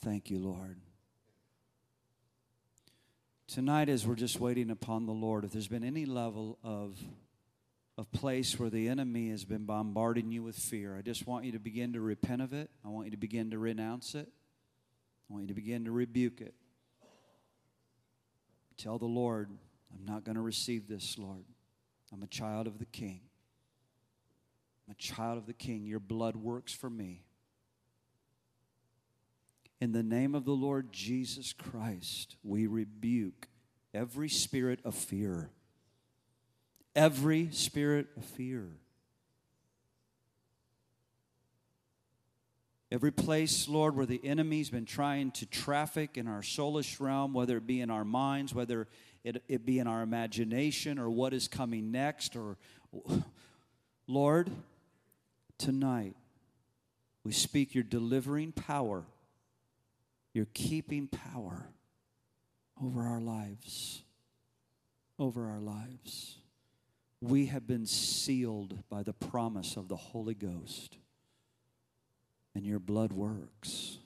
Thank you, Lord tonight as we're just waiting upon the lord if there's been any level of of place where the enemy has been bombarding you with fear i just want you to begin to repent of it i want you to begin to renounce it i want you to begin to rebuke it tell the lord i'm not going to receive this lord i'm a child of the king I'm a child of the King. Your blood works for me. In the name of the Lord Jesus Christ, we rebuke every spirit of fear. Every spirit of fear. Every place, Lord, where the enemy's been trying to traffic in our soulish realm, whether it be in our minds, whether it, it be in our imagination, or what is coming next, or Lord, tonight we speak your delivering power, your keeping power over our lives. Over our lives. We have been sealed by the promise of the Holy Ghost and your blood works.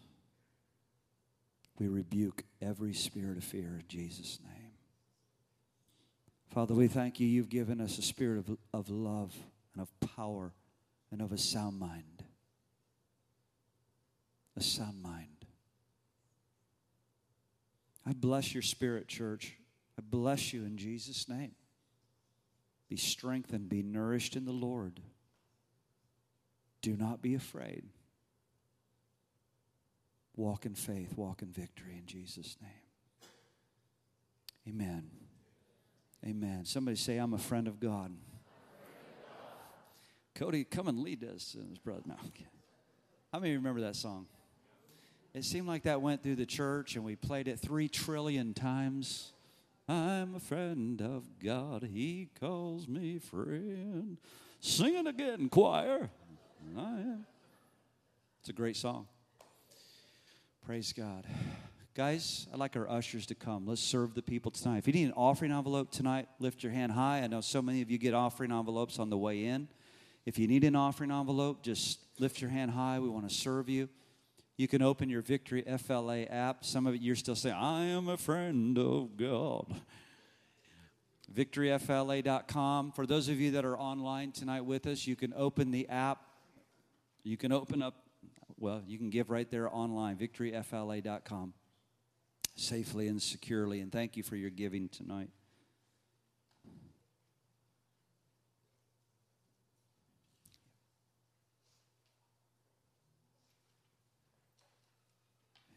We rebuke every spirit of fear in Jesus' name. Father, we thank you. You've given us a spirit of, of love and of power and of a sound mind. A sound mind. I bless your spirit, church. I bless you in Jesus' name. Be strengthened, be nourished in the Lord. Do not be afraid. Walk in faith, walk in victory in Jesus' name. Amen. Amen. Somebody say, I'm a friend of God. Cody, come and lead us, his brother. No, how many remember that song? It seemed like that went through the church and we played it three trillion times. I'm a friend of God, He calls me friend. Sing it again, choir. I am. It's a great song. Praise God. Guys, I'd like our ushers to come. Let's serve the people tonight. If you need an offering envelope tonight, lift your hand high. I know so many of you get offering envelopes on the way in. If you need an offering envelope, just lift your hand high. We want to serve you. You can open your Victory FLA app. Some of you're still saying, I am a friend of God. VictoryFLA.com. For those of you that are online tonight with us, you can open the app. You can open up well, you can give right there online, victoryfla.com, safely and securely. And thank you for your giving tonight.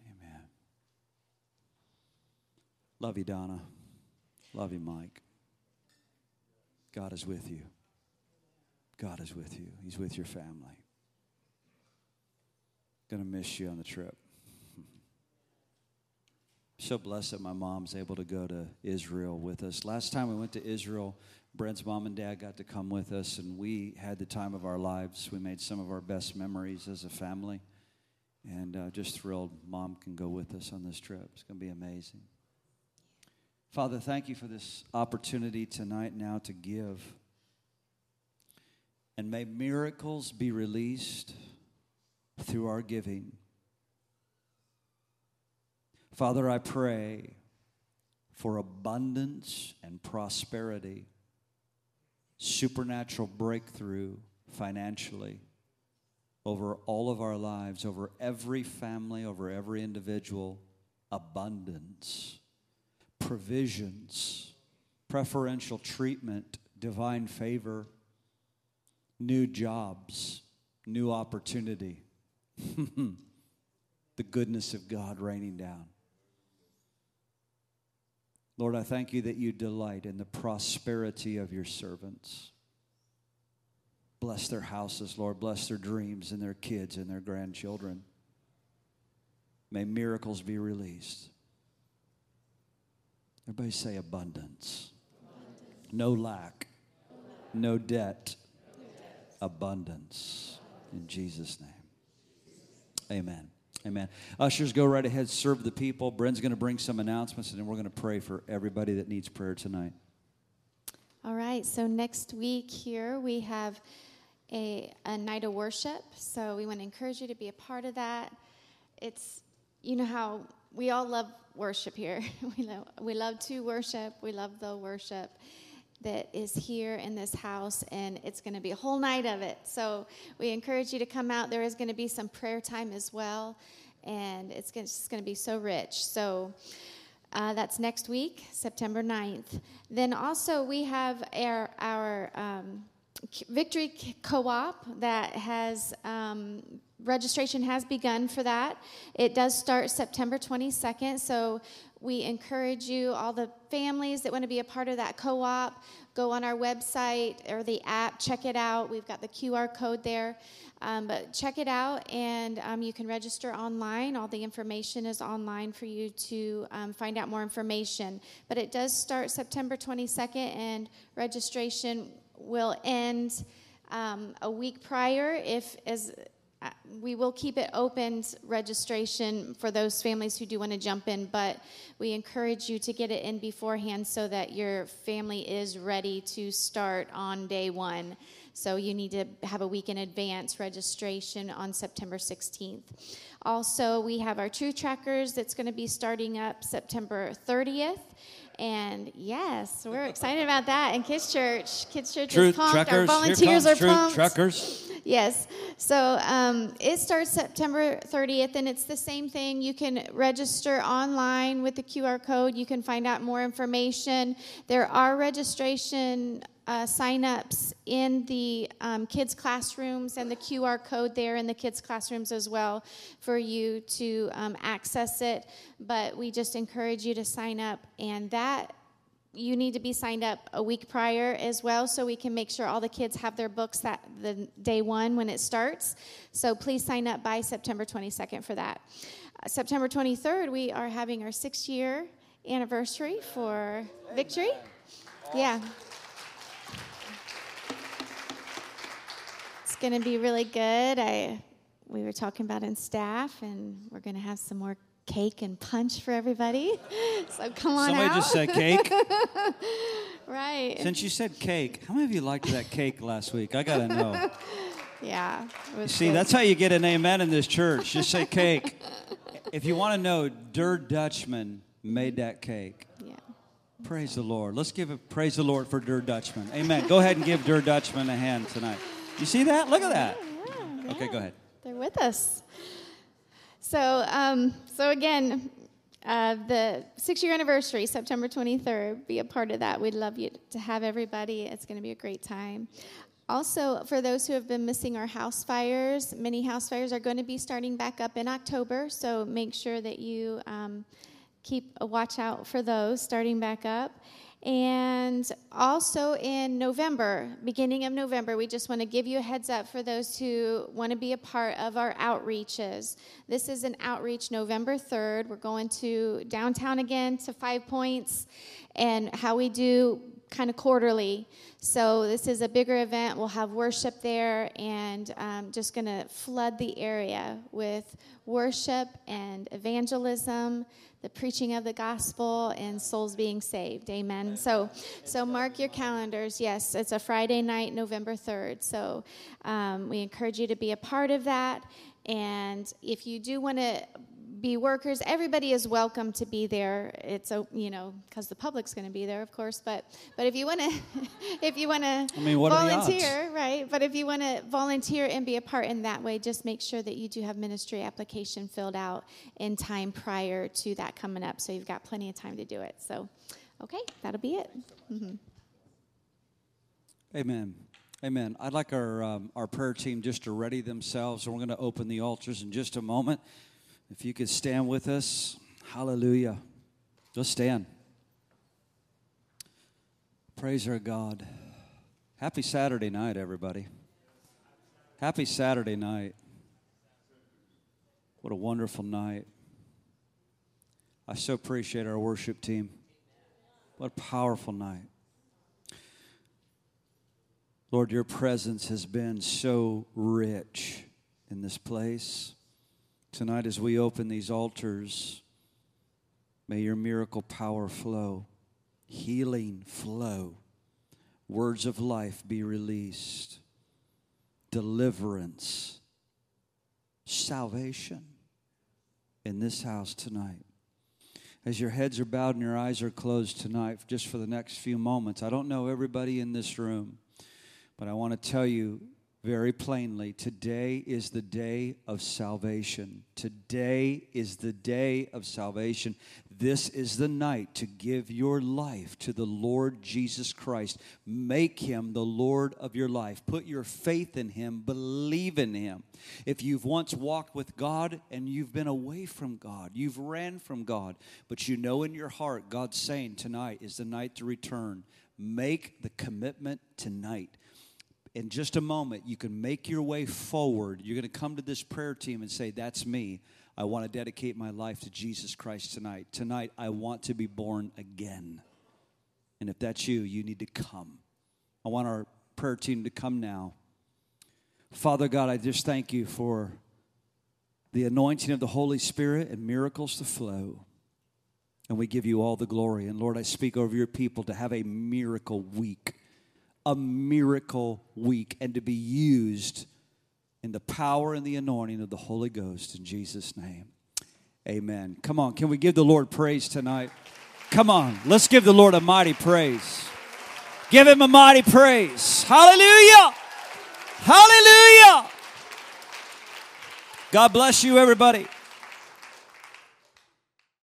Amen. Love you, Donna. Love you, Mike. God is with you. God is with you. He's with your family. Gonna miss you on the trip. So blessed that my mom's able to go to Israel with us. Last time we went to Israel, Bren's mom and dad got to come with us, and we had the time of our lives. We made some of our best memories as a family, and uh, just thrilled mom can go with us on this trip. It's going to be amazing. Father, thank you for this opportunity tonight now to give. And may miracles be released through our giving. Father, I pray for abundance and prosperity, supernatural breakthrough financially over all of our lives, over every family, over every individual, abundance, provisions, preferential treatment, divine favor, new jobs, new opportunity the goodness of God raining down. Lord, I thank you that you delight in the prosperity of your servants. Bless their houses, Lord. Bless their dreams and their kids and their grandchildren. May miracles be released. Everybody say abundance. abundance. No lack. No debt. No debt. Abundance. In Jesus' name. Amen. Amen. Ushers, go right ahead, serve the people. Bren's going to bring some announcements, and then we're going to pray for everybody that needs prayer tonight. All right. So next week here we have a, a night of worship. So we want to encourage you to be a part of that. It's you know how we all love worship here. we love we love to worship. We love the worship that is here in this house, and it's going to be a whole night of it. So we encourage you to come out. There is going to be some prayer time as well, and it's just going to be so rich. So uh, that's next week, September 9th. Then also, we have our, our um, Victory Co-op that has um, registration has begun for that. It does start September 22nd, so we encourage you, all the families that want to be a part of that co-op, go on our website or the app, check it out. We've got the QR code there. Um, but check it out, and um, you can register online. All the information is online for you to um, find out more information. But it does start September 22nd, and registration will end um, a week prior if as Uh, we will keep it open registration for those families who do want to jump in, but we encourage you to get it in beforehand so that your family is ready to start on day one. So you need to have a week in advance registration on September 16th. Also, we have our True Trackers that's going to be starting up September 30th. And yes, we're excited about that. And Kids Church, Kids Church Truth is pumped. Truckers, Our volunteers are Truth pumped. Truckers. Yes. So um, it starts September 30th, and it's the same thing. You can register online with the QR code. You can find out more information. There are registration uh, sign-ups in the um, kids' classrooms and the QR code there in the kids' classrooms as well for you to um, access it. But we just encourage you to sign up, and that you need to be signed up a week prior as well so we can make sure all the kids have their books that the day one when it starts. So please sign up by september 22nd for that. Uh, september 23rd we are having our six year anniversary for victory. Yeah going to be really good i we were talking about in staff and we're going to have some more cake and punch for everybody so come on Somebody out just said cake. right Since you said cake, how many of you liked that cake last week? I gotta know. yeah See, good. that's how you get an amen in this church. Just say cake. If you want to know, Der Dutchman made that cake. yeah Praise the Lord. Let's give a praise the Lord for Der Dutchman. Amen. Go ahead and give Der Dutchman a hand tonight. You see that? Look at that. Yeah, Okay, yeah. go ahead. They're with us. So, um, so again, uh, the six-year anniversary, September 23rd. Be a part of that. We'd love you to have everybody. It's going to be a great time. Also, for those who have been missing our house fires, many house fires are going to be starting back up in October. So make sure that you um, keep a watch out for those starting back up. And also in November, beginning of November, we just want to give you a heads up for those who want to be a part of our outreaches. This is an outreach November 3rd. We're going to downtown again to Five Points and how we do kind of quarterly. So this is a bigger event. We'll have worship there and um, just going to flood the area with worship and evangelism the preaching of the gospel and souls being saved. Amen. So so mark your calendars. Yes it's a friday night november 3rd so um, we encourage you to be a part of that. And if you do want to be workers everybody is welcome to be there it's a you know because the public's going to be there of course but but if you want to if you want to I mean, what are the odds? volunteer right but if you want to volunteer and be a part in that way just make sure that you do have ministry application filled out in time prior to that coming up so you've got plenty of time to do it so okay that'll be it Amen. Amen. I'd like our, um, our prayer team just to ready themselves, and we're going to open the altars in just a moment. If you could stand with us. Hallelujah. Just stand. Praise our God. Happy Saturday night, everybody. Happy Saturday night. What a wonderful night. I so appreciate our worship team. What a powerful night. Lord, your presence has been so rich in this place. Tonight, as we open these altars, may your miracle power flow, healing flow, words of life be released, deliverance, salvation in this house tonight. As your heads are bowed and your eyes are closed tonight, just for the next few moments, I don't know everybody in this room. But I want to tell you very plainly today is the day of salvation. Today is the day of salvation. This is the night to give your life to the Lord Jesus Christ. Make him the Lord of your life. Put your faith in him, believe in him. If you've once walked with God and you've been away from God, you've ran from God, but you know in your heart God's saying tonight is the night to return. Make the commitment tonight in just a moment, you can make your way forward. You're going to come to this prayer team and say, That's me. I want to dedicate my life to Jesus Christ tonight. Tonight, I want to be born again. And if that's you, you need to come. I want our prayer team to come now. Father God, I just thank you for the anointing of the Holy Spirit and miracles to flow. And we give you all the glory. And Lord, I speak over your people to have a miracle week a miracle week and to be used in the power and the anointing of the Holy Ghost in Jesus' name. Amen. Come on, can we give the Lord praise tonight? Come on, let's give the Lord a mighty praise. Give him a mighty praise. Hallelujah! Hallelujah! God bless you, everybody.